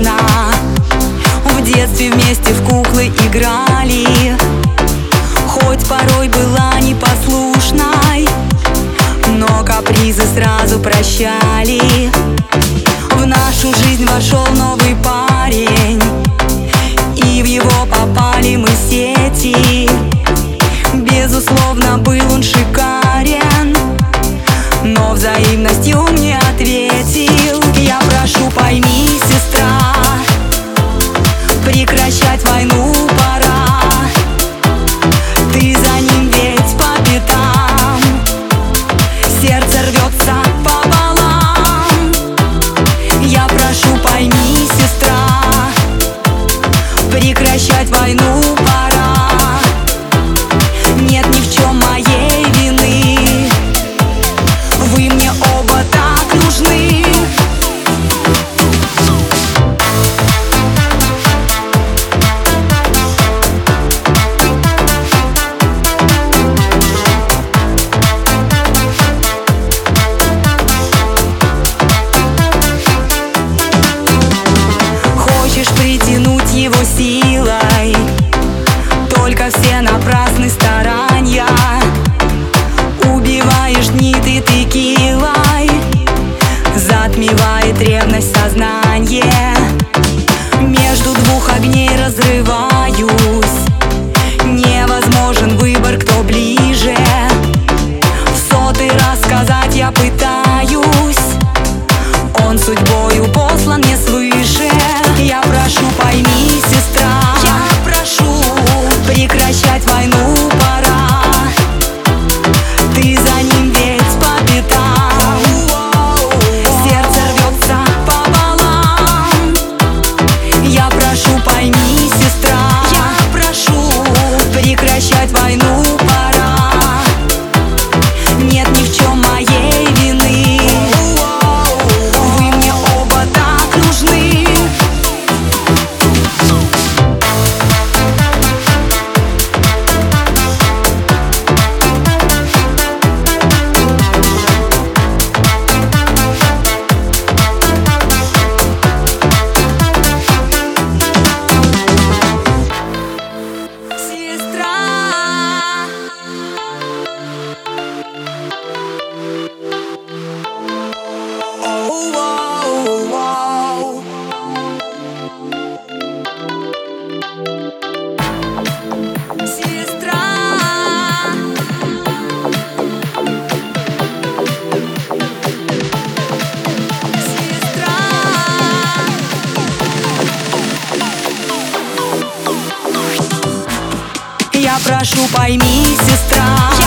нужна В детстве вместе в куклы играли. Хоть порой была непослушной Но капризы сразу прощали. В нашу жизнь вошел новый парень. Hay Притянуть его силой. Только все напрасны старания. Убиваешь дни ты текилой. Затмевает ревность сознание. Между двух огней разрываюсь. Невозможен выбор, кто ближе. В сотый раз сказать я пытаюсь. Он судьбою послан мне войну прошу, пойми, сестра